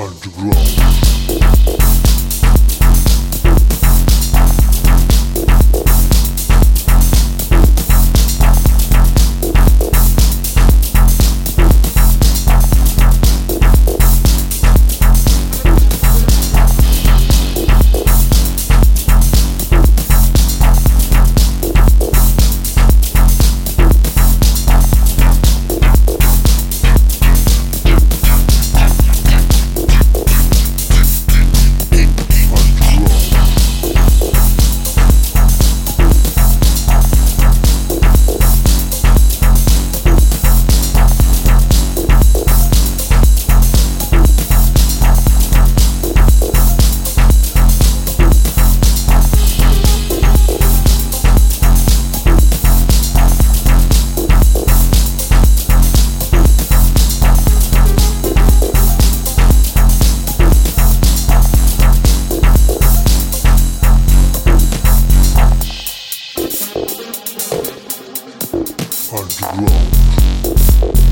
underground. underground.